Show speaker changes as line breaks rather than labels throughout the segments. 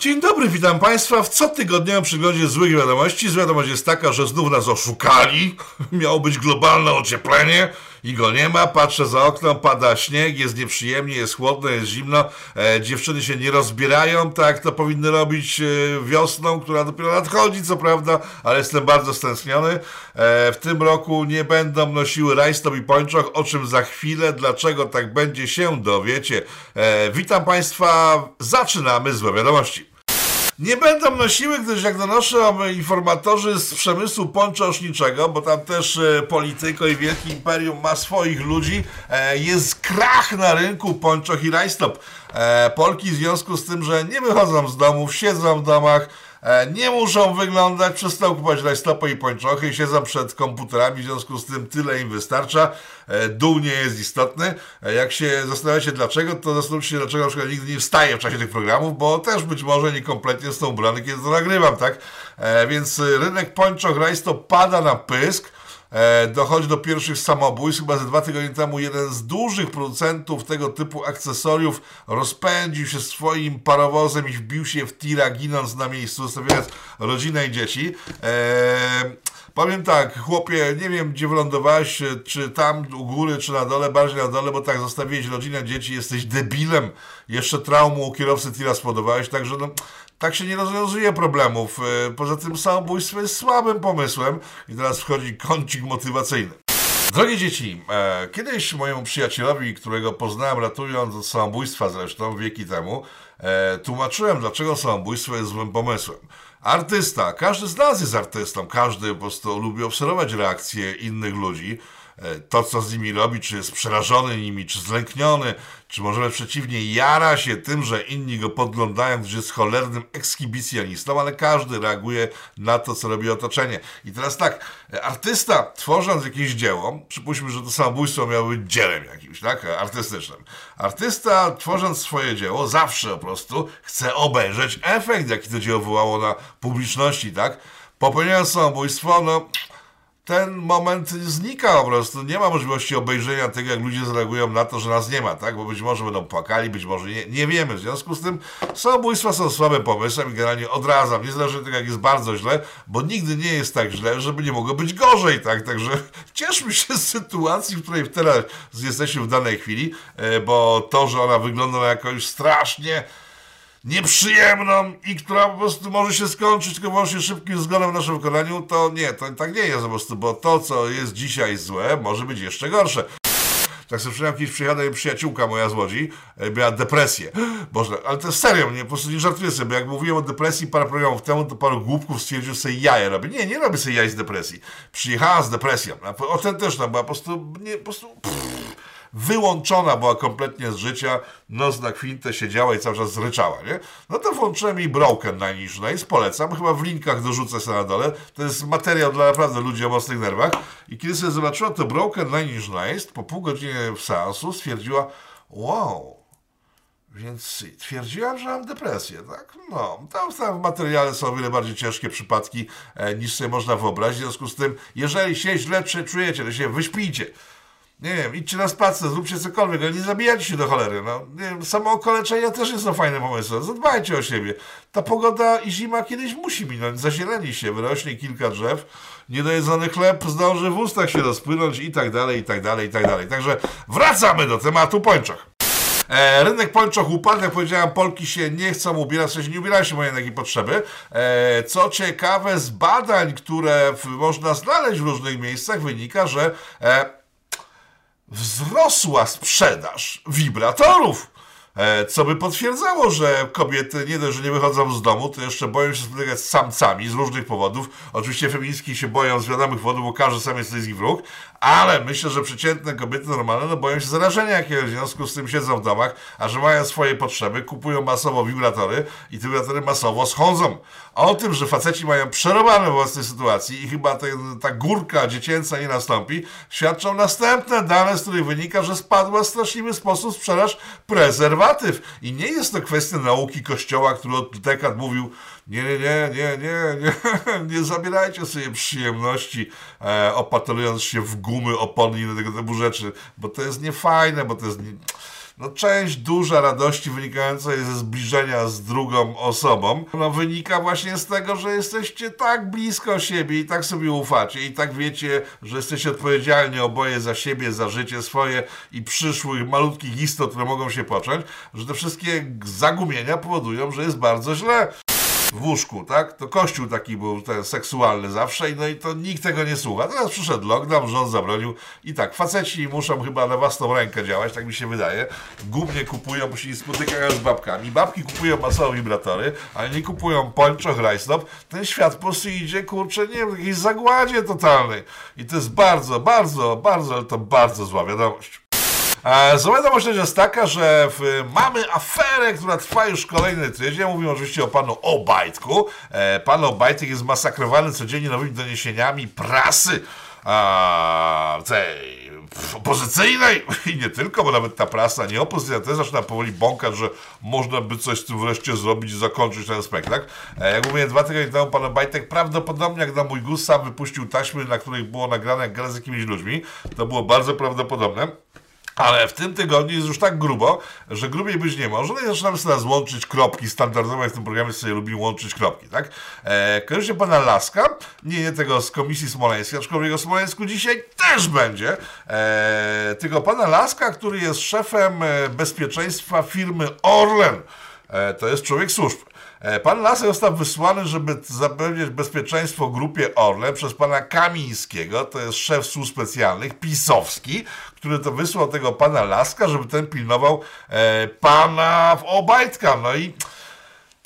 Dzień dobry, witam Państwa w cotygodniowym przyglądzie złych wiadomości. Zła wiadomość jest taka, że znów nas oszukali. Miało być globalne ocieplenie i go nie ma. Patrzę za okno, pada śnieg, jest nieprzyjemnie, jest chłodno, jest zimno. E, dziewczyny się nie rozbierają tak, to powinny robić e, wiosną, która dopiero nadchodzi, co prawda, ale jestem bardzo stęskniony. E, w tym roku nie będą nosiły rajstop i pończoch, o czym za chwilę. Dlaczego tak będzie się dowiecie. E, witam Państwa, zaczynamy złe wiadomości. Nie będą nosiły, gdyż jak donoszą informatorzy z przemysłu ponczoszniczego, bo tam też e, polityko i wielki imperium ma swoich ludzi, e, jest krach na rynku ponczoch i rajstop. E, Polki w związku z tym, że nie wychodzą z domów, siedzą w domach, nie muszą wyglądać, przestaną kupować rajstopy i pończochy, siedzą przed komputerami, w związku z tym tyle im wystarcza. E, dół nie jest istotny. E, jak się zastanawiacie dlaczego, to zastanówcie się, dlaczego na przykład nigdy nie wstaję w czasie tych programów, bo też być może niekompletnie są ubrany, kiedy to nagrywam, tak? Więc rynek pończoch rajstop pada na pysk. E, dochodzi do pierwszych samobójstw. Chyba ze dwa tygodnie temu jeden z dużych producentów tego typu akcesoriów rozpędził się swoim parowozem i wbił się w tira, ginąc na miejscu, zostawiając rodzinę i dzieci. Eee, powiem tak, chłopie, nie wiem gdzie wylądowałeś, czy tam u góry, czy na dole, bardziej na dole, bo tak, zostawiłeś rodzinę, dzieci, jesteś debilem. Jeszcze traumu u kierowcy tira spodobałeś, także no, tak się nie rozwiązuje problemów. E, poza tym samobójstwo jest słabym pomysłem i teraz wchodzi kącik motywacyjny. Drogie dzieci, e, kiedyś mojemu przyjacielowi, którego poznałem ratując od samobójstwa zresztą wieki temu, e, tłumaczyłem, dlaczego samobójstwo jest złym pomysłem. Artysta, każdy z nas jest artystą, każdy po prostu lubi obserwować reakcje innych ludzi, to, co z nimi robi, czy jest przerażony nimi, czy zlękniony, czy może przeciwnie, jara się tym, że inni go podglądają, gdyż jest cholernym ekskibicjonistą, ale każdy reaguje na to, co robi otoczenie. I teraz tak, e, artysta tworząc jakieś dzieło, przypuśćmy, że to samobójstwo miało być dziełem jakimś, tak, artystycznym. Artysta tworząc swoje dzieło zawsze po prostu chce obejrzeć efekt, jaki to dzieło wywołało na publiczności, tak. Popełniając samobójstwo, no ten moment znika po prostu. Nie ma możliwości obejrzenia tego, jak ludzie zareagują na to, że nas nie ma, tak? Bo być może będą płakali, być może nie, nie wiemy. W związku z tym samobójstwa są słabym pomysłem i generalnie odradzam, niezależnie od tego, jak jest bardzo źle, bo nigdy nie jest tak źle, żeby nie mogło być gorzej, tak? Także cieszmy się z sytuacji, w której teraz jesteśmy w danej chwili, e, bo to, że ona wygląda na jakąś strasznie nieprzyjemną i która po prostu może się skończyć tylko wyłącznie szybkim zgonem w naszym wykonaniu, to nie, to tak nie jest po prostu, bo to, co jest dzisiaj złe, może być jeszcze gorsze. Tak sobie przypomniałem, kiedyś przyjechała przyjaciółka moja z Łodzi, e, miała depresję. Boże, ale to serio, nie, po prostu nie żartuję sobie, bo jak mówiłem o depresji parę programów temu, to paru głupków stwierdził sobie jaja robię. Nie, nie robię sobie jaj z depresji. Przyjechała z depresją, autentyczna była, po prostu, nie, po prostu... Pff wyłączona była kompletnie z życia, nos na kwintę siedziała i cały czas zryczała, nie? No to włączyłem jej Broken Nine polecam, chyba w linkach dorzucę sobie na dole, to jest materiał dla naprawdę ludzi o mocnych nerwach i kiedy sobie zobaczyła to Broken Nine po pół godziny w seansu stwierdziła, wow, więc twierdziłam, że mam depresję, tak? No, tam, tam w materiale są o wiele bardziej ciężkie przypadki e, niż sobie można wyobrazić. W związku z tym, jeżeli się źle czujecie, to się wyśpijcie nie wiem, idźcie na spacer, zróbcie cokolwiek, ale nie zabijajcie się do cholery. No, nie wiem, samo okoleczenia też jest to fajne pomysł. Zadbajcie o siebie. Ta pogoda i zima kiedyś musi minąć. Zazieleni się, wyrośnie kilka drzew, niedojedzony chleb zdąży w ustach się rozpłynąć i tak dalej, i tak dalej, i tak dalej. Także wracamy do tematu pończoch. E, rynek pończoch upadł, jak powiedziałem, Polki się nie chcą ubierać, w sensie nie ubierają się mają takiej potrzeby. E, co ciekawe, z badań, które w, można znaleźć w różnych miejscach, wynika, że e, wzrosła sprzedaż wibratorów. E, co by potwierdzało, że kobiety nie dość, że nie wychodzą z domu, to jeszcze boją się spotykać z samcami z różnych powodów. Oczywiście feministki się boją z wiadomych powodów, bo każdy sam jest ich wróg, ale myślę, że przeciętne kobiety normalne no boją się zarażenia jakiegoś, w związku z tym siedzą w domach, a że mają swoje potrzeby, kupują masowo wibratory i te wibratory masowo schodzą. A o tym, że faceci mają przerobane w własnej sytuacji i chyba te, ta górka dziecięca nie nastąpi, świadczą następne dane, z których wynika, że spadła w straszliwy sposób sprzedaż prezerwatyw. I nie jest to kwestia nauki Kościoła, który od dekad mówił, nie, nie, nie, nie, nie, nie, nie zabierajcie sobie przyjemności e, opatrując się w gumy, i tego typu rzeczy, bo to jest niefajne, bo to jest... Nie no część duża radości wynikająca ze zbliżenia z drugą osobą, no wynika właśnie z tego, że jesteście tak blisko siebie i tak sobie ufacie i tak wiecie, że jesteście odpowiedzialni oboje za siebie, za życie swoje i przyszłych malutkich istot, które mogą się począć, że te wszystkie zagumienia powodują, że jest bardzo źle w łóżku, tak? To kościół taki był ten seksualny zawsze, no i to nikt tego nie słucha. Teraz przyszedł lockdown, rząd zabronił i tak, faceci muszą chyba na własną rękę działać, tak mi się wydaje. Głównie kupują, bo się spotykają z babkami. Babki kupują masowe wibratory, ale nie kupują poncho, rajstop. Ten świat po prostu idzie, kurczę, nie wiem, w jakiejś zagładzie totalnej. I to jest bardzo, bardzo, bardzo, ale to bardzo zła wiadomość. Zła wiadomość jest taka, że w, mamy aferę, która trwa już kolejny tydzień. Mówimy oczywiście o panu Obajtku. E, pan Obajtek jest masakrowany codziennie nowymi doniesieniami prasy a, tej opozycyjnej i nie tylko, bo nawet ta prasa nie opozycyjna też zaczyna powoli bąkać, że można by coś z tym wreszcie zrobić i zakończyć ten spektakl. E, jak mówię, dwa tygodnie temu pan Bajtek prawdopodobnie jak na mój gust sam wypuścił taśmy, na których było nagrane jak gra z jakimiś ludźmi. To było bardzo prawdopodobne. Ale w tym tygodniu jest już tak grubo, że grubiej być nie może. No i zaczynamy sobie łączyć kropki. Standardowo w tym programie sobie lubi łączyć kropki, tak? E, kojarzycie pana Laska? Nie, nie tego z Komisji Smoleńskiej, aczkolwiek o Smoleńsku dzisiaj też będzie. E, tylko pana Laska, który jest szefem e, bezpieczeństwa firmy Orlen. E, to jest człowiek służb. E, pan Lasek został wysłany, żeby zapewnić bezpieczeństwo grupie Orle przez pana Kamińskiego, to jest szef służb specjalnych, pisowski, który to wysłał tego pana Laska, żeby ten pilnował e, pana Obajtka. No i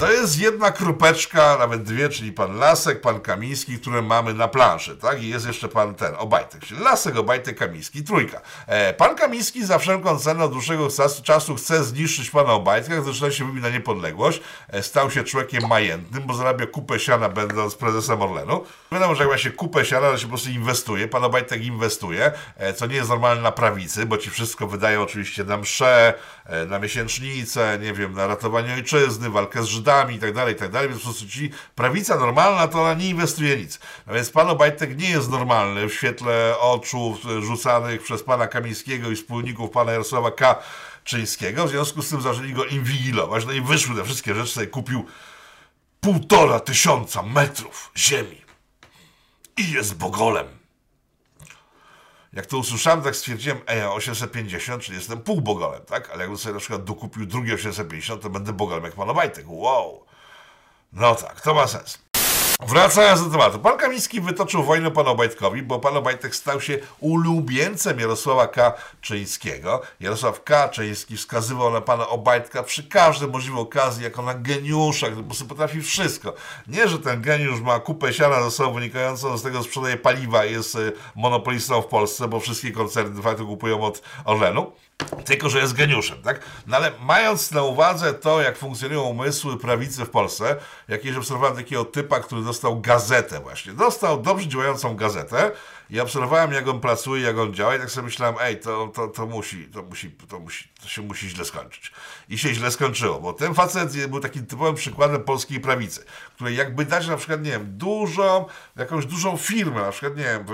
to jest jedna krupeczka, nawet dwie, czyli pan Lasek, pan Kamiński, które mamy na planszy, tak? I jest jeszcze pan ten, Obajtek, czyli Lasek, Obajtek, Kamiński, trójka. E, pan Kamiński za wszelką cenę od dłuższego czasu chce zniszczyć pana Obajtka, zaczyna się wybić na niepodległość. E, stał się człowiekiem majętnym, bo zarabia kupę siana będąc prezesem Orlenu. Wiadomo, że jak ma się kupę siana, to się po prostu inwestuje. Pan Obajtek inwestuje, e, co nie jest normalne na prawicy, bo ci wszystko wydają oczywiście na msze, e, na miesięcznicę, nie wiem, na ratowanie ojczyzny, walkę z Żydami, i tak dalej, i tak dalej, więc po prostu ci prawica normalna to ona nie inwestuje nic. No więc pan Obajtek nie jest normalny w świetle oczu rzucanych przez pana Kamińskiego i wspólników pana Jarosława Kaczyńskiego, w związku z tym zaczęli go inwigilować, no i wyszły te wszystkie rzeczy, sobie kupił półtora tysiąca metrów ziemi i jest bogolem. Jak to usłyszałem, tak stwierdziłem, ej, 850, czyli jestem pół bogolem, tak? Ale jakbym sobie na przykład dokupił drugie 850, to będę bogolem jak pan Obajtek. Wow! No tak, to ma sens. Wracając do tematu. Pan Kamiński wytoczył wojnę panu Obajtkowi, bo pan Obajtek stał się ulubieńcem Jarosława Kaczyńskiego. Jarosław Kaczyński wskazywał na pana Obajtka przy każdej możliwej okazji jako na geniusza, który po prostu potrafi wszystko. Nie, że ten geniusz ma kupę siana ze sobą wynikającą z tego, że sprzedaje paliwa i jest y, monopolistą w Polsce, bo wszystkie koncerny de facto kupują od Orlenu tylko że jest geniuszem, tak? No ale mając na uwadze to, jak funkcjonują umysły prawicy w Polsce, jakieś obserwowałem takiego typa, który dostał gazetę właśnie. Dostał dobrze działającą gazetę i obserwowałem, jak on pracuje, jak on działa i tak sobie myślałem, ej, to, to, to musi, to musi, to musi, to się musi źle skończyć. I się źle skończyło, bo ten facet był takim typowym przykładem polskiej prawicy, której jakby dać na przykład, nie wiem, dużą, jakąś dużą firmę, na przykład, nie wiem,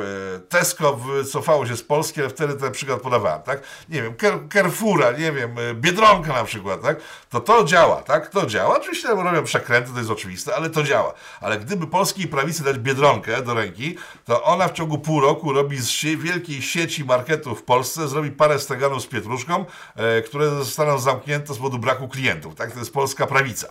Tesco wycofało się z Polski, ale wtedy ten przykład podawałem, tak? Nie wiem, Carrefoura, nie wiem, Biedronka na przykład, tak? To to działa, tak? To działa. Oczywiście robią przekręty, to jest oczywiste, ale to działa. Ale gdyby polskiej prawicy dać Biedronkę do ręki, to ona w ciągu pół roku robi z wielkiej sieci marketów w Polsce, zrobi parę steganów z pietruszką, e, które zostaną zamknięte z powodu braku klientów, tak? To jest polska prawica.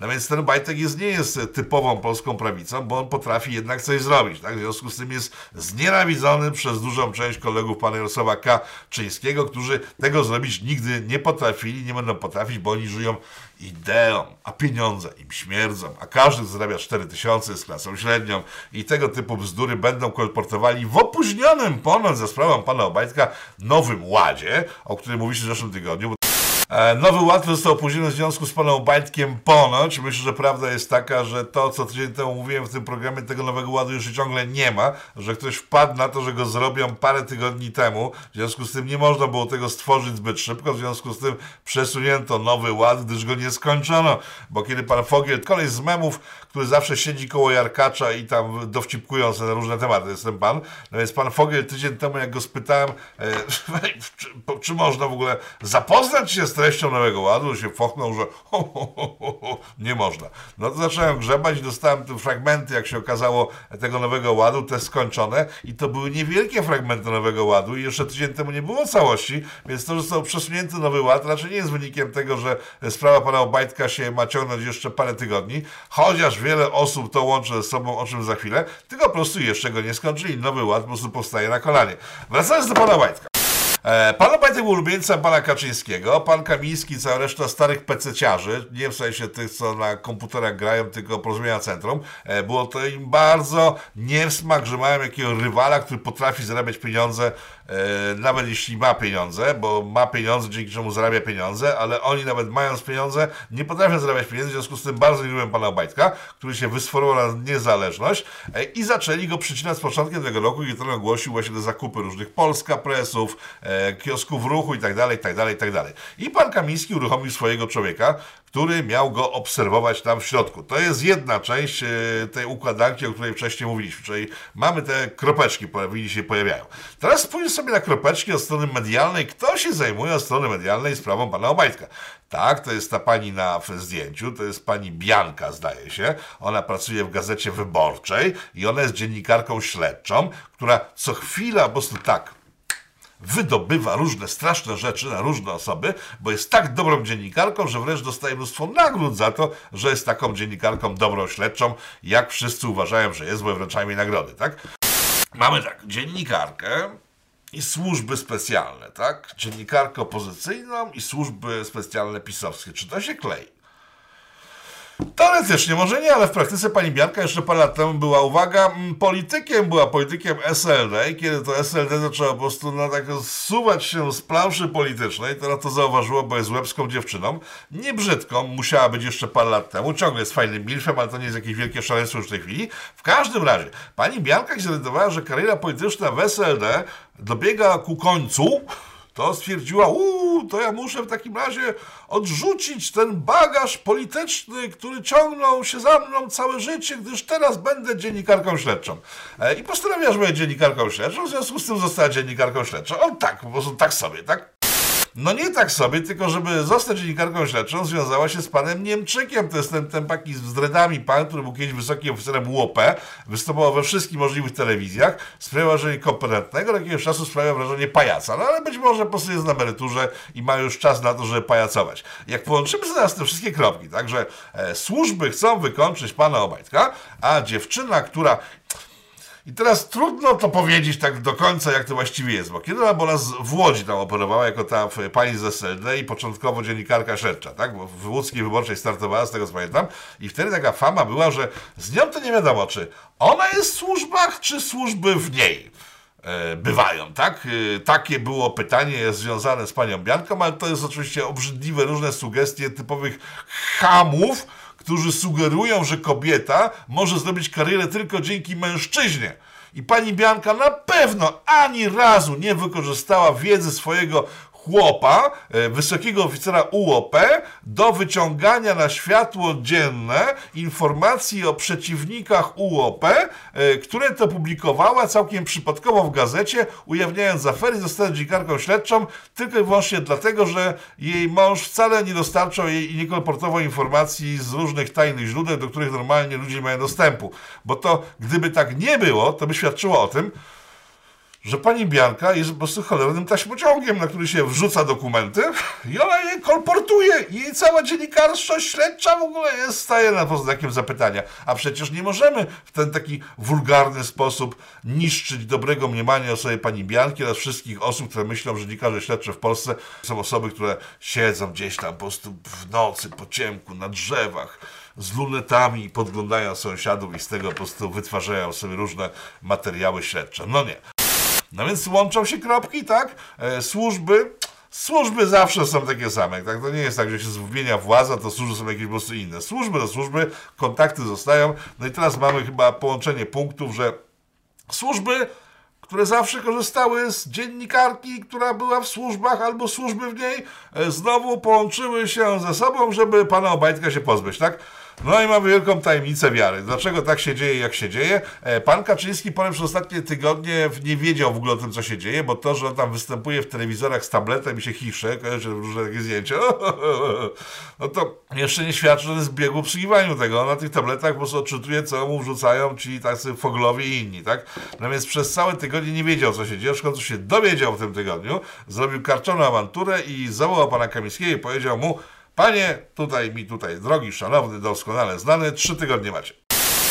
No więc ten Bajtek jest, nie jest typową polską prawicą, bo on potrafi jednak coś zrobić. Tak? W związku z tym jest znienawidzony przez dużą część kolegów pana Jarosława Kaczyńskiego, którzy tego zrobić nigdy nie potrafili, nie będą potrafić, bo oni żyją ideą, a pieniądze im śmierdzą, a każdy zarabia 4 tysiące z klasą średnią i tego typu bzdury będą kolportowali w opóźnionym ponad za sprawą pana Obajtka Nowym Ładzie, o którym mówiliście w zeszłym tygodniu, E, Nowy Ład został opóźniony w związku z panem Obajtkiem ponoć. Myślę, że prawda jest taka, że to, co tydzień temu mówiłem w tym programie, tego Nowego Ładu już ciągle nie ma, że ktoś wpadł na to, że go zrobią parę tygodni temu. W związku z tym nie można było tego stworzyć zbyt szybko, w związku z tym przesunięto Nowy Ład, gdyż go nie skończono. Bo kiedy pan Fogiel, kolej z memów, który zawsze siedzi koło Jarkacza i tam dowcipkują sobie na różne tematy, jestem pan. No więc pan Fogiel tydzień temu, jak go spytałem, e, czy, czy można w ogóle zapoznać się z treścią Nowego Ładu, się fochnął, że ho, ho, ho, ho, nie można. No to zacząłem grzebać dostałem te fragmenty, jak się okazało, tego Nowego Ładu, te skończone i to były niewielkie fragmenty Nowego Ładu i jeszcze tydzień temu nie było całości, więc to, że został przesunięty Nowy Ład raczej nie jest wynikiem tego, że sprawa pana Obajtka się ma ciągnąć jeszcze parę tygodni, chociaż wiele osób to łączy ze sobą, o czym za chwilę, tylko po prostu jeszcze go nie skończyli. Nowy Ład po prostu powstaje na kolanie. Wracając do pana Obajtka. E, Pan Obajtek był ulubieńcem pana Kaczyńskiego, pan Kamiński, cała reszta starych pececiarzy, nie w sensie tych, co na komputerach grają, tylko porozumienia centrum. E, Było to im bardzo nie smak, że mają jakiego rywala, który potrafi zarabiać pieniądze, nawet jeśli ma pieniądze, bo ma pieniądze, dzięki czemu zarabia pieniądze, ale oni nawet mając pieniądze, nie potrafią zarabiać pieniędzy, w związku z tym bardzo nie lubią pana Obajtka, który się wysforował na niezależność e, i zaczęli go przycinać z początkiem tego roku, kiedy on ogłosił właśnie te zakupy różnych Polska Presów, e, kiosków ruchu i tak dalej, tak dalej, tak dalej. I pan Kamiński uruchomił swojego człowieka, który miał go obserwować tam w środku. To jest jedna część e, tej układanki, o której wcześniej mówiliśmy, czyli mamy te kropeczki, które się pojawiają. Teraz spójrz sobie na kropeczki od strony medialnej. Kto się zajmuje od strony medialnej sprawą pana Obajtka? Tak, to jest ta pani na zdjęciu, to jest pani Bianka, zdaje się. Ona pracuje w gazecie wyborczej i ona jest dziennikarką śledczą, która co chwila po prostu tak wydobywa różne straszne rzeczy na różne osoby, bo jest tak dobrą dziennikarką, że wręcz dostaje mnóstwo nagród za to, że jest taką dziennikarką dobrą śledczą, jak wszyscy uważają, że jest, bo wręczają jej nagrody, tak? Mamy tak, dziennikarkę i służby specjalne, tak? Dziennikarkę opozycyjną i służby specjalne pisowskie. Czy to się klei? Teoretycznie może nie, ale w praktyce pani Bianka jeszcze parę lat temu była, uwaga, politykiem, była politykiem SLD i kiedy to SLD zaczęło po prostu no, tak zsuwać się z planszy politycznej, to na to zauważyło, bo jest łebską dziewczyną, nie brzydką, musiała być jeszcze parę lat temu, ciągle jest fajnym milfem, ale to nie jest jakieś wielkie szaleństwo już w tej chwili. W każdym razie, pani Bianka się że kariera polityczna w SLD dobiega ku końcu, to stwierdziła, uuu, to ja muszę w takim razie odrzucić ten bagaż polityczny, który ciągnął się za mną całe życie, gdyż teraz będę dziennikarką śledczą. E, I postanowiła, że będzie dziennikarką śledczą, w związku z tym została dziennikarką śledczą. On tak, po prostu tak sobie, tak? No nie tak sobie, tylko żeby zostać dziennikarką śledczą, związała się z panem Niemczykiem. To jest ten, ten taki z dreadami pan, który był kiedyś wysokim oficerem UOP, występował we wszystkich możliwych telewizjach, sprawiał wrażenie kompetentnego, do jakiegoś czasu sprawia wrażenie pajaca. No ale być może po prostu jest na emeryturze i ma już czas na to, żeby pajacować. Jak połączymy teraz te wszystkie kropki, tak, że e, służby chcą wykończyć pana Obajtka, a dziewczyna, która i teraz trudno to powiedzieć tak do końca, jak to właściwie jest, bo kiedy była w Łodzi tam operowała jako ta pani z SLD i początkowo dziennikarka śledcza, tak? Bo w łódzkiej wyborczej startowała, z tego co pamiętam, i wtedy taka fama była, że z nią to nie wiadomo, czy ona jest w służbach, czy służby w niej e, bywają, tak? E, takie było pytanie związane z panią Bianką, ale to jest oczywiście obrzydliwe różne sugestie typowych hamów, którzy sugerują, że kobieta może zrobić karierę tylko dzięki mężczyźnie. I pani Bianka na pewno ani razu nie wykorzystała wiedzy swojego chłopa, e, wysokiego oficera UOP, do wyciągania na światło dzienne informacji o przeciwnikach UOP, e, które to publikowała całkiem przypadkowo w gazecie, ujawniając afery, została dziennikarką śledczą tylko i wyłącznie dlatego, że jej mąż wcale nie dostarczał jej i nie kolportował informacji z różnych tajnych źródeł, do których normalnie ludzie mają dostępu. Bo to, gdyby tak nie było, to by świadczyło o tym, że pani Bianka jest po prostu cholernym taśmociągiem, na który się wrzuca dokumenty i ona je kolportuje. I jej cała dziennikarstwość śledcza w ogóle jest, staje na znakiem zapytania. A przecież nie możemy w ten taki wulgarny sposób niszczyć dobrego mniemania o sobie pani Bianki oraz wszystkich osób, które myślą, że dziennikarze śledcze w Polsce są osoby, które siedzą gdzieś tam po prostu w nocy, po ciemku, na drzewach, z lunetami podglądają sąsiadów i z tego po prostu wytwarzają sobie różne materiały śledcze. No nie. No więc łączą się kropki, tak? E, służby Służby zawsze są takie same, tak? To nie jest tak, że się zmienia władza, to służby są jakieś po prostu inne. Służby do służby, kontakty zostają. No i teraz mamy chyba połączenie punktów, że służby które zawsze korzystały z dziennikarki, która była w służbach albo służby w niej, e, znowu połączyły się ze sobą, żeby pana Obajtka się pozbyć, tak? No i mamy wielką tajemnicę wiary. Dlaczego tak się dzieje, jak się dzieje? E, pan Kaczyński powiem, przez ostatnie tygodnie nie wiedział w ogóle o tym, co się dzieje, bo to, że on tam występuje w telewizorach z tabletem i się chisze, kojarzy różne takie zdjęcia, no to jeszcze nie świadczy, że jest biegu obsługiwaniu tego. Na tych tabletach po prostu odczytuje, co mu wrzucają ci tacy foglowie i inni, tak? Więc przez całe tygodnie nie wiedział, co się dzieje. W końcu się dowiedział w tym tygodniu, zrobił karczoną awanturę i zawołał pana Kamińskiego i powiedział mu, Panie, tutaj mi tutaj, drogi, szanowny, doskonale znany, trzy tygodnie macie.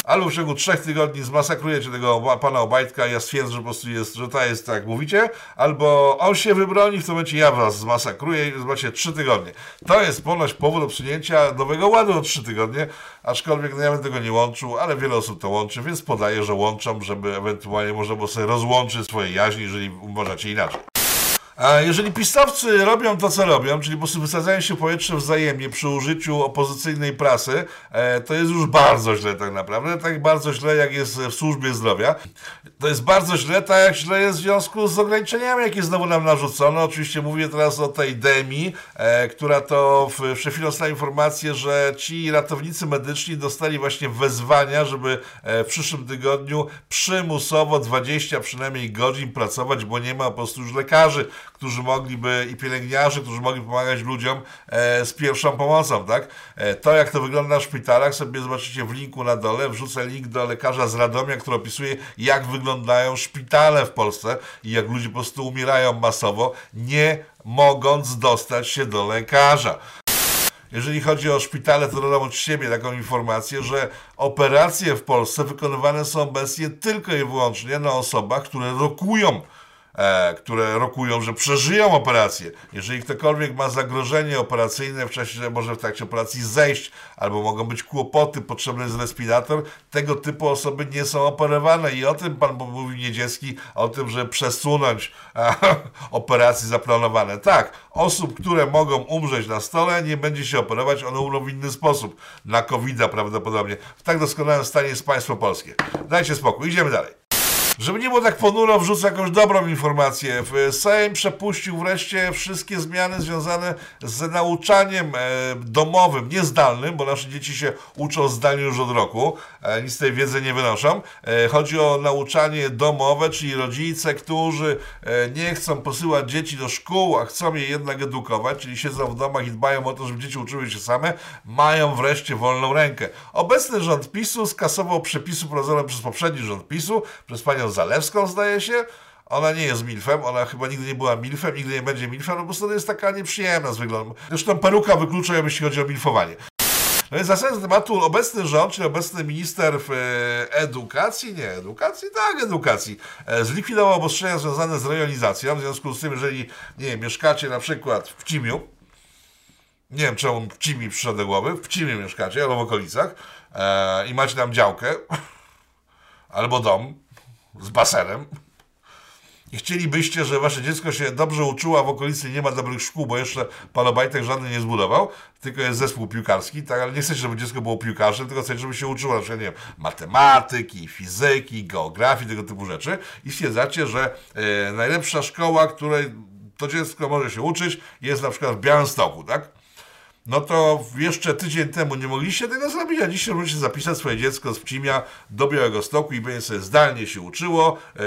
Albo w ciągu trzech tygodni zmasakrujecie tego pana Obajtka, ja stwierdzę, że po prostu jest, że to jest tak jak mówicie, albo on się wybroni, w tym momencie ja was zmasakruję i macie trzy tygodnie. To jest ponoć powód do przyjęcia nowego ładu o trzy tygodnie, aczkolwiek no ja bym tego nie łączył, ale wiele osób to łączy, więc podaję, że łączą, żeby ewentualnie można było sobie rozłączyć swoje jaźni, jeżeli uważacie inaczej. Jeżeli pisowcy robią to, co robią, czyli po prostu wysadzają się powietrze wzajemnie przy użyciu opozycyjnej prasy, e, to jest już bardzo źle tak naprawdę. Tak bardzo źle, jak jest w służbie zdrowia. To jest bardzo źle, tak jak źle jest w związku z ograniczeniami, jakie znowu nam narzucono. Oczywiście mówię teraz o tej DEMI, e, która to w, przed chwilą dostała informację, że ci ratownicy medyczni dostali właśnie wezwania, żeby e, w przyszłym tygodniu przymusowo 20 przynajmniej godzin pracować, bo nie ma po prostu już lekarzy którzy mogliby i pielęgniarzy, którzy mogli pomagać ludziom e, z pierwszą pomocą, tak? E, to, jak to wygląda w szpitalach, sobie zobaczycie w linku na dole. Wrzucę link do lekarza z Radomia, który opisuje, jak wyglądają szpitale w Polsce i jak ludzie po prostu umierają masowo, nie mogąc dostać się do lekarza. Jeżeli chodzi o szpitale, to dodam od siebie taką informację, że operacje w Polsce wykonywane są obecnie tylko i wyłącznie na osobach, które rokują e, które rokują, że przeżyją operację. Jeżeli ktokolwiek ma zagrożenie operacyjne w czasie, że może w trakcie operacji zejść, albo mogą być kłopoty, potrzebny jest respirator, tego typu osoby nie są operowane i o tym pan mówił Niedzielski, o tym, że przesunąć e, operacje zaplanowane. Tak, osób, które mogą umrzeć na stole, nie będzie się operować, one umrą w inny sposób. Na covid prawdopodobnie. W tak doskonałym stanie jest państwo polskie. Dajcie spokój, idziemy dalej. Żeby nie było tak ponuro, wrzucę jakąś dobrą informację. Sejm przepuścił wreszcie wszystkie zmiany związane z nauczaniem e, domowym, niezdalnym, bo nasze dzieci się uczą zdalnie już od roku, e, nic z tej wiedzy nie wynoszą. E, chodzi o nauczanie domowe, czyli rodzice, którzy nie chcą posyłać dzieci do szkół, a chcą je jednak edukować, czyli siedzą w domach i dbają o to, żeby dzieci uczyły się same, mają wreszcie wolną rękę. Obecny rząd PiSu skasował przepisy wprowadzone przez poprzedni rząd PiSu, przez panią Zalewską, zdaje się. Ona nie jest milfem, ona chyba nigdy nie była milfem, nigdy nie będzie milfem, no po prostu jest taka nieprzyjemna z wyglądu. Zresztą peruka wyklucza ją, jeśli chodzi o milfowanie. No więc na tematu obecny rząd, czyli obecny minister w e, edukacji, nie edukacji, tak, edukacji, e, zlikwidował obostrzenia związane z rejonizacją. W związku z tym, jeżeli, nie wiem, mieszkacie na przykład w Cimiu, nie wiem czemu w Cimi przyszedł do głowy, w Cimiu mieszkacie albo w okolicach e, i macie tam działkę albo dom, z basenem i chcielibyście, że wasze dziecko się dobrze uczyło, a w okolicy nie ma dobrych szkół, bo jeszcze pan Obajtek żadny nie zbudował, tylko jest zespół piłkarski, tak, ale nie chcecie, żeby dziecko było piłkarzem, tylko chcecie, żeby się uczyło na przykład, nie wiem, matematyki, fizyki, geografii, tego typu rzeczy i stwierdzacie, że e, najlepsza szkoła, której to dziecko może się uczyć, jest na przykład w Białymstoku, tak? No to jeszcze tydzień temu nie mogliście tego zrobić, a dzisiaj możecie zapisać swoje dziecko z Pcimia do Białego Stoku i będzie sobie zdalnie się uczyło, e,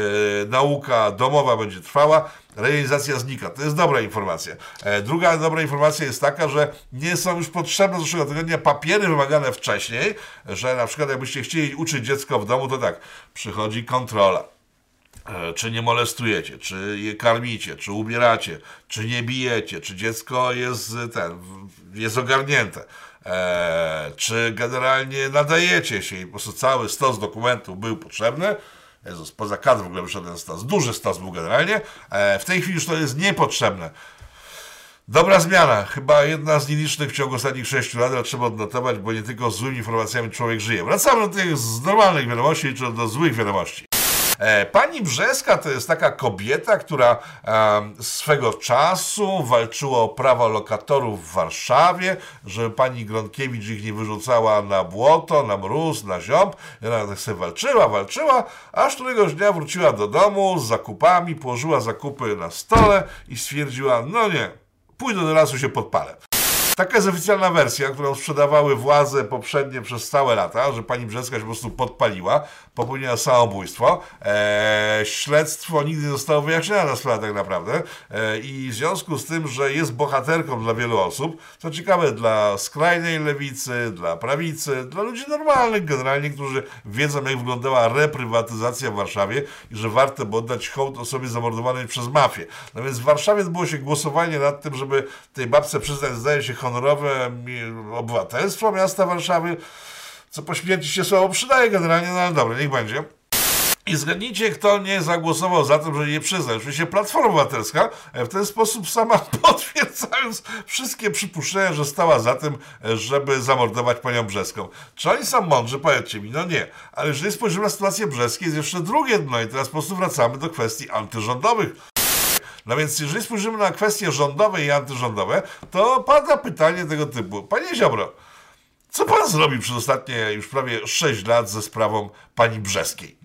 nauka domowa będzie trwała, realizacja znika. To jest dobra informacja. E, druga dobra informacja jest taka, że nie są już potrzebne z zeszłego tygodnia papiery wymagane wcześniej, że na przykład jakbyście chcieli uczyć dziecko w domu, to tak, przychodzi kontrola czy nie molestujecie, czy je karmicie, czy ubieracie, czy nie bijecie, czy dziecko jest ten, jest ogarnięte, e, czy generalnie nadajecie się i po prostu cały stos dokumentów był potrzebny. Jezus, poza kadr w ogóle wyszedł ten stos, duży stos był generalnie. E, w tej chwili już to jest niepotrzebne. Dobra zmiana, chyba jedna z nielicznych w ciągu ostatnich 6 lat, ale trzeba odnotować, bo nie tylko z złymi informacjami człowiek żyje. Wracamy do tych z normalnych wiadomości, czy do złych wiadomości. E, pani Brzeska to jest taka kobieta, która swego czasu walczyła o prawa lokatorów w Warszawie, żeby pani Gronkiewicz ich nie wyrzucała na błoto, na mróz, na ziąb. Ona tak sobie walczyła, walczyła, aż któregoś dnia wróciła do domu z zakupami, położyła zakupy na stole i stwierdziła, no nie, pójdę do lasu się podpalę. Taka jest oficjalna wersja, którą sprzedawały władze poprzednie przez całe lata, że pani Brzeska się po prostu podpaliła, popełniła samobójstwo. Eee, śledztwo nigdy nie zostało wyjaśnione na sprawę tak naprawdę eee, i w związku z tym, że jest bohaterką dla wielu osób, to ciekawe dla skrajnej lewicy, dla prawicy, dla ludzi normalnych generalnie, którzy wiedzą jak wyglądała reprywatyzacja w Warszawie i że warto by oddać hołd osobie zamordowanej przez mafię. No więc w Warszawie odbyło się głosowanie nad tym, żeby tej babce przyznać, zdaje się, honorowe obywatelstwo miasta Warszawy, co po śmierci się słowo przydaje generalnie, no ale dobra, niech będzie. I zgadnijcie, kto nie zagłosował za tym, żeby je przyznać. Oczywiście Platforma Obywatelska, w ten sposób sama potwierdzając wszystkie przypuszczenia, że stała za tym, żeby zamordować panią Brzeską. Czy oni są mądrzy? Powiedzcie mi, no nie. Ale jeżeli spojrzymy na sytuację Brzeskiej, jest jeszcze drugie dno i teraz po prostu wracamy do kwestii antyrządowych. No więc jeżeli spojrzymy na kwestie rządowe i antyrządowe, to pada pytanie tego typu. Panie Ziobro, co pan zrobił przez ostatnie już prawie 6 lat ze sprawą pani Brzeskiej?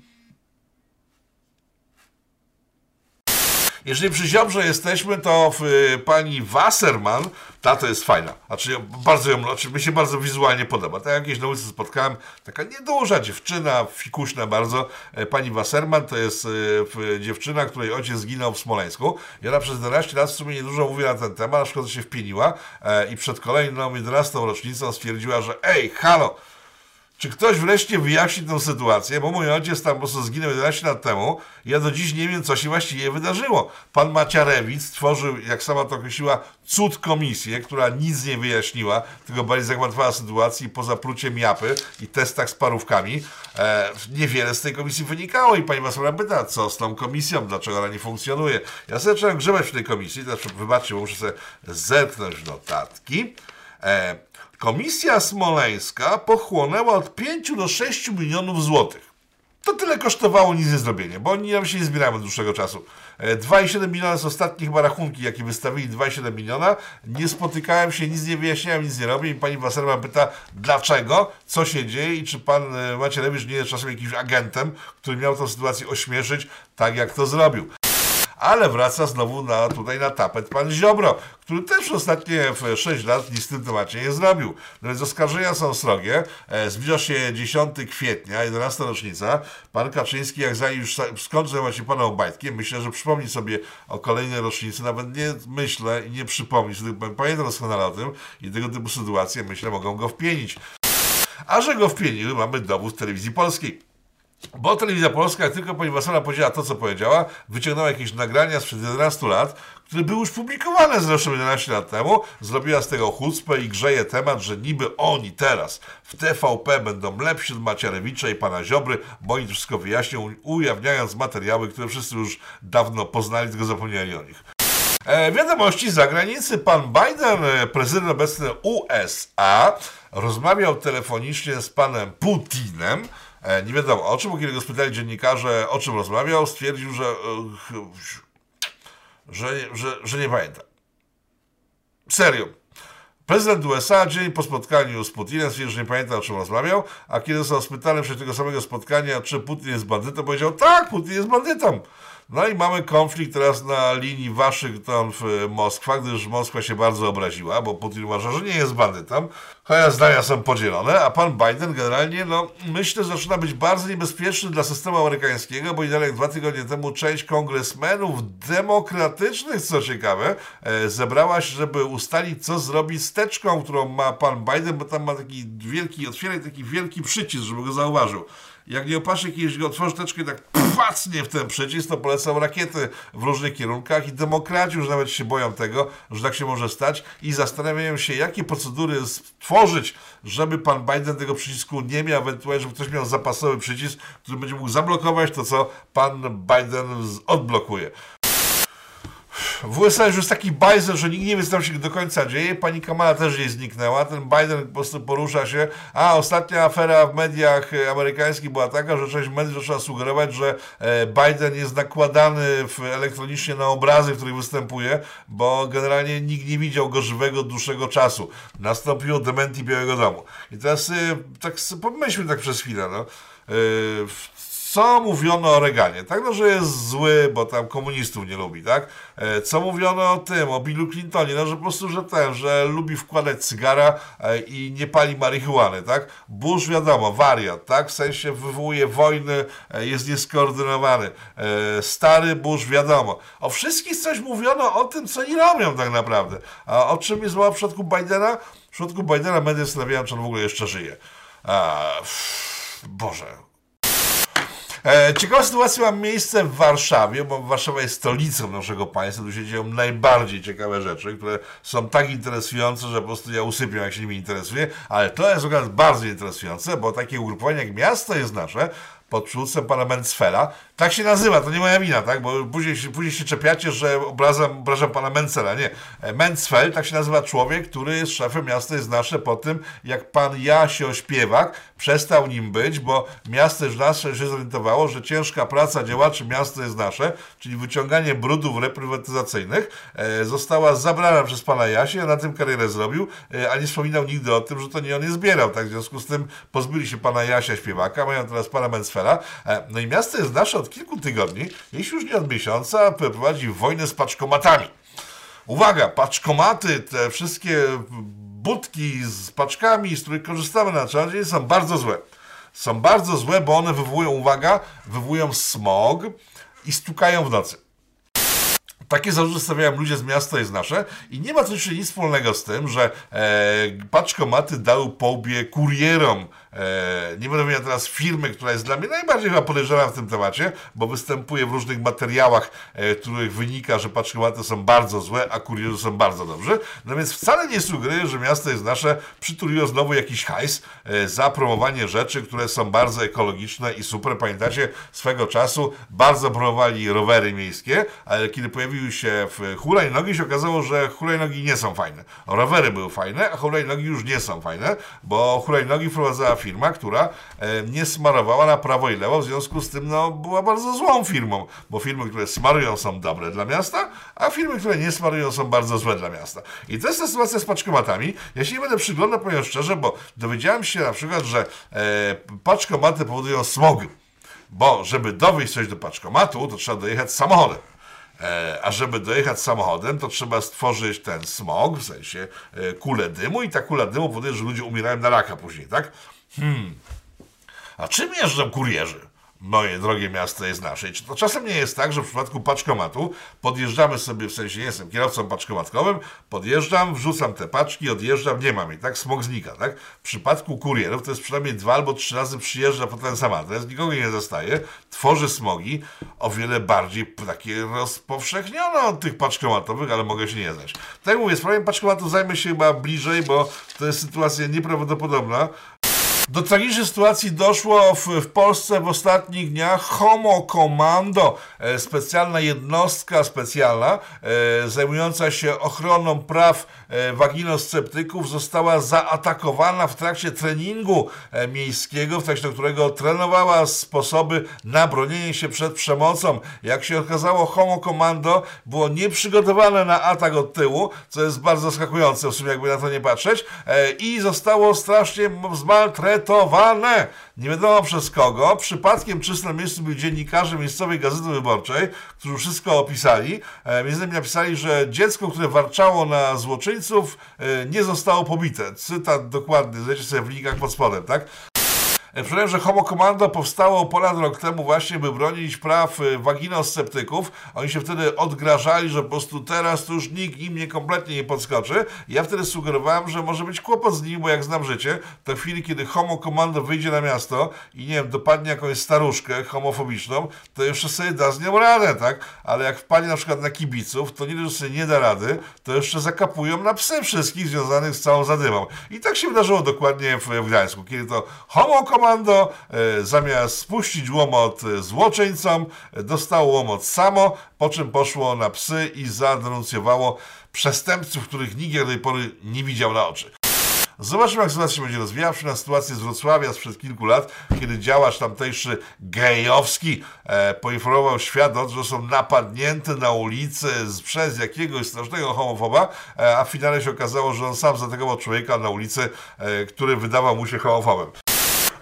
Jeżeli przy Ziobrze jesteśmy, to w, y, pani Wasserman, ta to jest fajna. Znaczy, bardzo ją, znaczy, mi się bardzo wizualnie podoba. Tak jakieś na ulicy spotkałem, taka nieduża dziewczyna, fikuśna bardzo. E, pani Wasserman to jest y, dziewczyna, której ojciec zginął w Smoleńsku. I ona przez 11 lat w sumie niedużo mówi na ten temat, na przykład się wpieniła e, i przed kolejną 11 rocznicą stwierdziła, że ej, halo, czy ktoś wreszcie wyjaśni tę sytuację, bo mój ojciec tam po prostu zginął 11 lat temu ja do dziś nie wiem, co się właściwie wydarzyło. Pan Maciarewicz stworzył, jak sama to określiła, cud komisję, która nic nie wyjaśniła, tylko bardziej zagmatwała sytuacji po zapruciem japy i testach z parówkami. E, niewiele z tej komisji wynikało i pani Wasora pyta, co z tą komisją, dlaczego ona nie funkcjonuje. Ja sobie zacząłem grzebać w tej komisji, znaczy, wybaczcie, muszę sobie zerknąć notatki. E, Komisja smoleńska pochłonęła od 5 do 6 milionów złotych. To tyle kosztowało nic nie zrobienie, bo oni nam się nie zbierają od dłuższego czasu. 2,7 e, miliona z ostatnich chyba rachunki, jakie wystawili, 2,7 miliona. Nie spotykałem się, nic nie wyjaśniałem, nic nie robię i pani Wasserman pyta, dlaczego, co się dzieje i czy pan e, Macierewicz nie jest czasem jakimś agentem, który miał tę sytuację ośmieszyć, tak jak to zrobił ale wraca znowu na, tutaj na tapet pan Ziobro, który też ostatnie 6 lat nic w tym temacie nie zrobił. No więc oskarżenia są srogie. E, zbliża się 10 kwietnia, 11 rocznica. Pan Kaczyński, jak zanim już zajmować się panem Obajtkiem, myślę, że przypomni sobie o kolejnej rocznicy, nawet nie myślę i nie przypomni pamięta doskonale o tym i tego typu sytuacje, myślę, mogą go wpienić. A że go wpieniły, mamy dowód telewizji polskiej. Bo telewizja polska, jak tylko pani Wasala powiedziała to, co powiedziała, wyciągnęła jakieś nagrania sprzed 11 lat, które były już publikowane zresztą 11 lat temu, zrobiła z tego chucpę i grzeje temat, że niby oni teraz w TVP będą lepsi od Macierewicza i pana Ziobry, bo oni wszystko wyjaśnią, ujawniając materiały, które wszyscy już dawno poznali, tylko zapomnieli o nich. E, wiadomości z zagranicy. Pan Biden, e, prezydent obecny USA, rozmawiał telefonicznie z panem Putinem, nie wiadomo o czym, kiedy go spytali dziennikarze, o czym rozmawiał, stwierdził, że, e, że, że, że nie pamięta. Serio. Prezydent USA dzień po spotkaniu z Putinem stwierdził, że nie pamięta o czym rozmawiał, a kiedy został spytany przed tego samego spotkania, czy Putin jest bandytą, powiedział, tak, Putin jest bandytą. No i mamy konflikt teraz na linii Waszyngton-Moskwa, gdyż Moskwa się bardzo obraziła, bo Putin uważa, że nie jest bandytą. Chociaż zdania są podzielone, a pan Biden generalnie, no myślę, że zaczyna być bardzo niebezpieczny dla systemu amerykańskiego, bo i dalej dwa tygodnie temu część kongresmenów demokratycznych, co ciekawe, e, zebrała się, żeby ustalić, co zrobić z teczką, którą ma pan Biden, bo tam ma taki wielki, otwieraj taki wielki przycisk, żeby go zauważył. Jak nie opatrzy kiedyś go otworzy teczkę tak pacnie w ten przycisk, to polecą rakiety w różnych kierunkach i demokraci już nawet się boją tego, że tak się może stać i zastanawiają się, jakie procedury stworzyć, żeby pan Biden tego przycisku nie miał, ewentualnie, żeby ktoś miał zapasowy przycisk, który będzie mógł zablokować to, co pan Biden odblokuje. W USA już jest taki bajzer, że nikt nie wie, co tam się do końca dzieje. Pani Kamala też nie zniknęła. Ten Biden po prostu porusza się. A ostatnia afera w mediach amerykańskich była taka, że część mediów zaczęła sugerować, że e, Biden jest nakładany elektronicznie na obrazy, w których występuje, bo generalnie nikt nie widział go żywego dłuższego czasu. Nastąpiło dementi Białego Domu. I teraz e, tak pomyślmy tak przez chwilę. No. Co mówiono o Reganie? Tak, no, że jest zły, bo tam komunistów nie lubi, tak? E, co mówiono o tym, o Billu Clintonie? No, że po prostu, że ten, że lubi wkładać cygara e, i nie pali marihuany, tak? Bush, wiadomo, wariat, tak? W sensie wywołuje wojny, e, jest nieskoordynowany. Stary Bush, wiadomo. O wszystkich coś mówiono o tym, co nie robią tak naprawdę. A o czym jest mowa w przypadku Bidena? W przypadku Bidena media zastanawiają, czy on w ogóle jeszcze żyje. A, Boże, E, ciekawa sytuacja ma miejsce w Warszawie, bo Warszawa jest stolicą naszego państwa, tu się dzieją najbardziej ciekawe rzeczy, które są tak interesujące, że po prostu ja usypiam, jak się nimi interesuje, ale to jest akurat bardzo interesujące, bo takie ugrupowanie jak miasto jest nasze, pod przywództwem pana Mencfela. Tak się nazywa, to nie moja wina, tak? Bo później, później się czepiacie, że obrażam, obrażam pana Mencela. Nie. E, Mencfel, tak się nazywa człowiek, który jest szefem miasta, jest nasze po tym, jak pan Jasio Śpiewak przestał nim być, bo miasto już nasze się zorientowało, że ciężka praca działaczy miasta jest nasze, czyli wyciąganie brudów reprywatyzacyjnych, e, została zabrana przez pana Jasia, na tym karierę zrobił, e, a nie wspominał nigdy o tym, że to nie on je zbierał. Tak? W związku z tym pozbyli się pana Jasia Śpiewaka, mają teraz pana Mencfela, E, no i miasto jest nasze od kilku tygodni, jeśli już nie od miesiąca, prowadzi wojnę z paczkomatami. Uwaga, paczkomaty, te wszystkie budki z paczkami, z których korzystamy na co dzień, są bardzo złe. Są bardzo złe, bo one wywołują, uwaga, wywołują smog i stukają w nocy. Takie zarzuty stawiają ludzie z miasta jest nasze i nie ma coś nic wspólnego z tym, że e, paczkomaty dały połbie kurierom nie będę miał teraz firmy, która jest dla mnie najbardziej chyba podejrzana w tym temacie, bo występuje w różnych materiałach, e, których wynika, że paczkomaty są bardzo złe, a kurierzy są bardzo dobrzy. No więc wcale nie sugeruję, że miasto jest nasze przytuliło znowu jakiś hajs e, za promowanie rzeczy, które są bardzo ekologiczne i super. Pamiętacie, swego czasu bardzo promowali rowery miejskie, ale kiedy pojawiły się w hulajnogi, się okazało, że hulajnogi nie są fajne. Rowery były fajne, a hulajnogi już nie są fajne, bo hulajnogi wprowadzała firma, która e, nie smarowała na prawo i lewo, w związku z tym no, była bardzo złą firmą, bo firmy, które smarują są dobre dla miasta, a firmy, które nie smarują są bardzo złe dla miasta. I to jest ta sytuacja z paczkomatami. Ja się nie będę przyglądał, powiem szczerze, bo dowiedziałem się na przykład, że e, paczkomaty powodują smog, bo żeby dowieść coś do paczkomatu, to trzeba dojechać samochodem. E, a żeby dojechać samochodem, to trzeba stworzyć ten smog, w sensie e, kulę dymu i ta kula dymu powoduje, że ludzie umierają na raka później, tak? Hmm. A czym jeżdżą kurierzy? moje drogie miasto jest nasze. czy to czasem nie jest tak, że w przypadku paczkomatu podjeżdżamy sobie, w sensie jestem kierowcą paczkomatkowym, podjeżdżam, wrzucam te paczki, odjeżdżam, nie mam i tak smog znika, tak? W przypadku kurierów to jest przynajmniej dwa albo trzy razy przyjeżdża po ten sam adres, nikogo nie zostaje, tworzy smogi, o wiele bardziej takie rozpowszechnione od tych paczkomatowych, ale mogę się nie znać. Tak jak mówię, sprawą paczkomatu zajmę się chyba bliżej, bo to jest sytuacja nieprawdopodobna. Do tragicznej sytuacji doszło w, w, Polsce w ostatnich dniach. Homo Commando, e, specjalna jednostka specjalna e, zajmująca się ochroną praw waginosceptyków, została zaatakowana w trakcie treningu e, miejskiego, w trakcie którego trenowała sposoby na bronienie się przed przemocą. Jak się okazało, Homo Commando było nieprzygotowane na atak od tyłu, co jest bardzo zaskakujące w sumie, jakby na to nie patrzeć, e, i zostało strasznie zmaltretowane. Nie wiadomo przez kogo. Przypadkiem czysto na miejscu byli dziennikarze miejscowej Gazety Wyborczej, którzy wszystko opisali. E, między innymi napisali, że dziecko, które warczało na złoczyńców, e, nie zostało pobite. Cytat dokładny, znajdziecie sobie w linkach pod spodem, tak? Przypomnę, że Homo Commando powstało ponad rok temu właśnie, by bronić praw e, waginosceptyków. Oni się wtedy odgrażali, że po prostu teraz to już nikt im nie kompletnie nie podskoczy. Ja wtedy sugerowałem, że może być kłopot z nimi, bo jak znam życie, to w chwili, kiedy Homo Commando wyjdzie na miasto i nie wiem, dopadnie jakąś staruszkę homofobiczną, to jeszcze sobie da z nią radę, tak? Ale jak wpadnie na przykład na kibiców, to nie że sobie nie da rady, to jeszcze zakapują na psy wszystkich związanych z całą zadymą. I tak się wydarzyło dokładnie w, w Gdańsku, kiedy to Homo Commando e, zamiast spuścić łomot złoczyńcom, dostało łomot samo, po czym poszło na psy i zadenuncjowało przestępców, których nikt do tej pory nie widział na oczy. Zobaczymy, jak sytuacja się będzie rozwijała. Przypomnę sytuację z Wrocławia sprzed kilku lat, kiedy działacz tamtejszy gejowski e, poinformował świat że są napadnięte na ulicy przez jakiegoś strasznego homofoba, e, a w finale się okazało, że on sam zaatakował człowieka na ulicy, e, który wydawał mu się homofobem.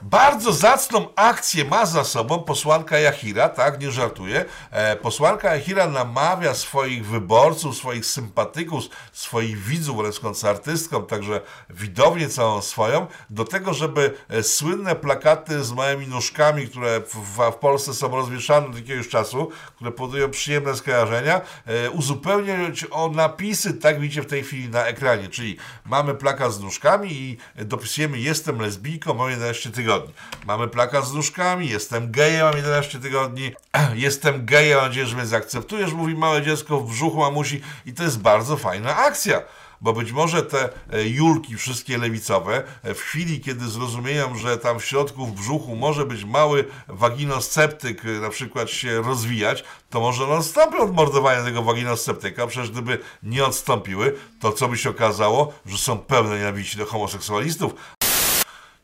Bardzo zacną akcję ma za sobą posłanka Jahira, tak, nie żartuję. E, posłanka Jahira namawia swoich wyborców, swoich sympatyków, swoich widzów wręcz koncertystkom, także widownię całą swoją, do tego, żeby e, słynne plakaty z małymi nóżkami, które w, w, w Polsce są rozwieszane od jakiegoś czasu, które powodują przyjemne skojarzenia, e, uzupełniać o napisy, tak widzicie w tej chwili na ekranie, czyli mamy plakat z nóżkami i dopisujemy jestem lesbijką, mam 11 tygodni tygodni. Mamy plakat z nóżkami, jestem gejem, mam 11 tygodni, jestem gejem, mam nadzieję, że mnie zaakceptujesz, mówi małe dziecko w brzuchu mamusi. I to jest bardzo fajna akcja bo być może te e, julki wszystkie lewicowe e, w chwili, kiedy zrozumieją, że tam w środku w brzuchu może być mały waginosceptyk e, na przykład się rozwijać, to może one odstąpią od tego waginosceptyka, przecież gdyby nie odstąpiły, to co by się okazało, że są pełne nienawiści do homoseksualistów,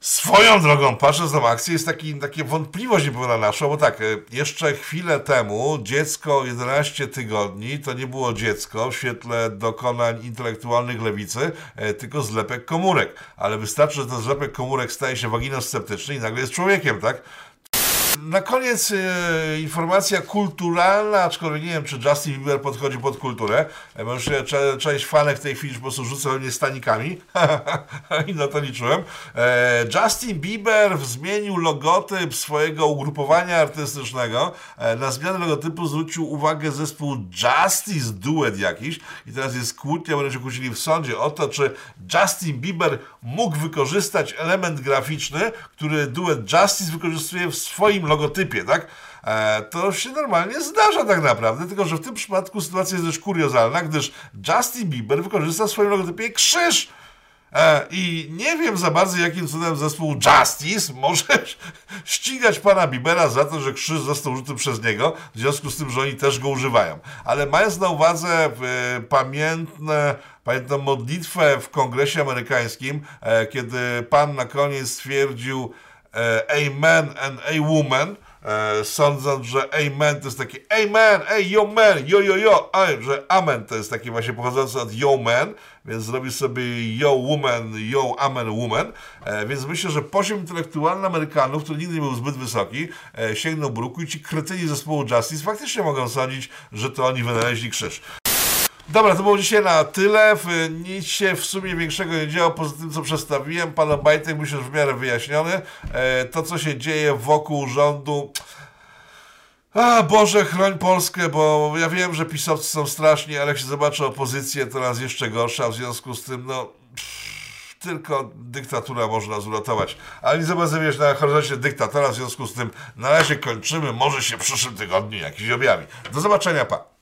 Swoją drogą, patrząc na akcję, jest taki, takie wątpliwość nie była nasza, bo tak, e, jeszcze chwilę temu dziecko 11 tygodni to nie było dziecko w świetle dokonań intelektualnych lewicy, e, tylko zlepek komórek. Ale wystarczy, że ten zlepek komórek staje się waginosceptyczny i nagle jest człowiekiem, tak? Na koniec e, informacja kulturalna, aczkolwiek nie wiem, czy Justin Bieber podchodzi pod kulturę, e, bo już cze, część fanek w tej chwili po prostu rzuca mnie stanikami i na to liczyłem. E, Justin Bieber zmienił logotyp swojego ugrupowania artystycznego. E, na zmianę logotypu zwrócił uwagę zespół Justice Duet jakiś i teraz jest kłótnia, będą się kłócili w sądzie o to, czy Justin Bieber mógł wykorzystać element graficzny, który duet Justice wykorzystuje w swoim logotypie, tak? E, to się normalnie zdarza tak naprawdę, tylko że w tym przypadku sytuacja jest dość kuriozalna, gdyż Justin Bieber wykorzysta w swoim logotypie krzyż. E, I nie wiem za bardzo, jakim cudem zespół Justice może ścigać pana Bibera za to, że krzyż został użyty przez niego, w związku z tym, że oni też go używają. Ale mając na uwadze e, pamiętne, pamiętną modlitwę w kongresie amerykańskim, kiedy pan na koniec stwierdził, E, amen and a woman, e, sądząc, że amen to jest takie amen, ej, yo man, yo, yo, yo, a, że amen to jest taki właśnie pochodzący od yo man, więc zrobi sobie yo woman, yo amen woman, e, więc myślę, że poziom intelektualny Amerykanów, który nigdy nie był zbyt wysoki, sięgnął bruku i ci kretyni zespołu Justice faktycznie mogą sądzić, że to oni wynaleźli krzyż. Dobra, to było dzisiaj na tyle. Nic się w sumie większego nie działo poza tym, co przedstawiłem. Pan Obajtek myślę, że w miarę wyjaśniony. E, to, co się dzieje wokół rządu... A Boże, chroń Polskę, bo ja wiem, że pisowcy są straszni, ale jak się zobaczy opozycję, to nas jeszcze gorsza, w związku z tym, no... tylko dyktatura może nas uratować. Ale nie zobaczymy na horyzoncie dyktatora, w związku z tym na razie kończymy, może się w przyszłym tygodniu jakiś objawi. Do zobaczenia, pa!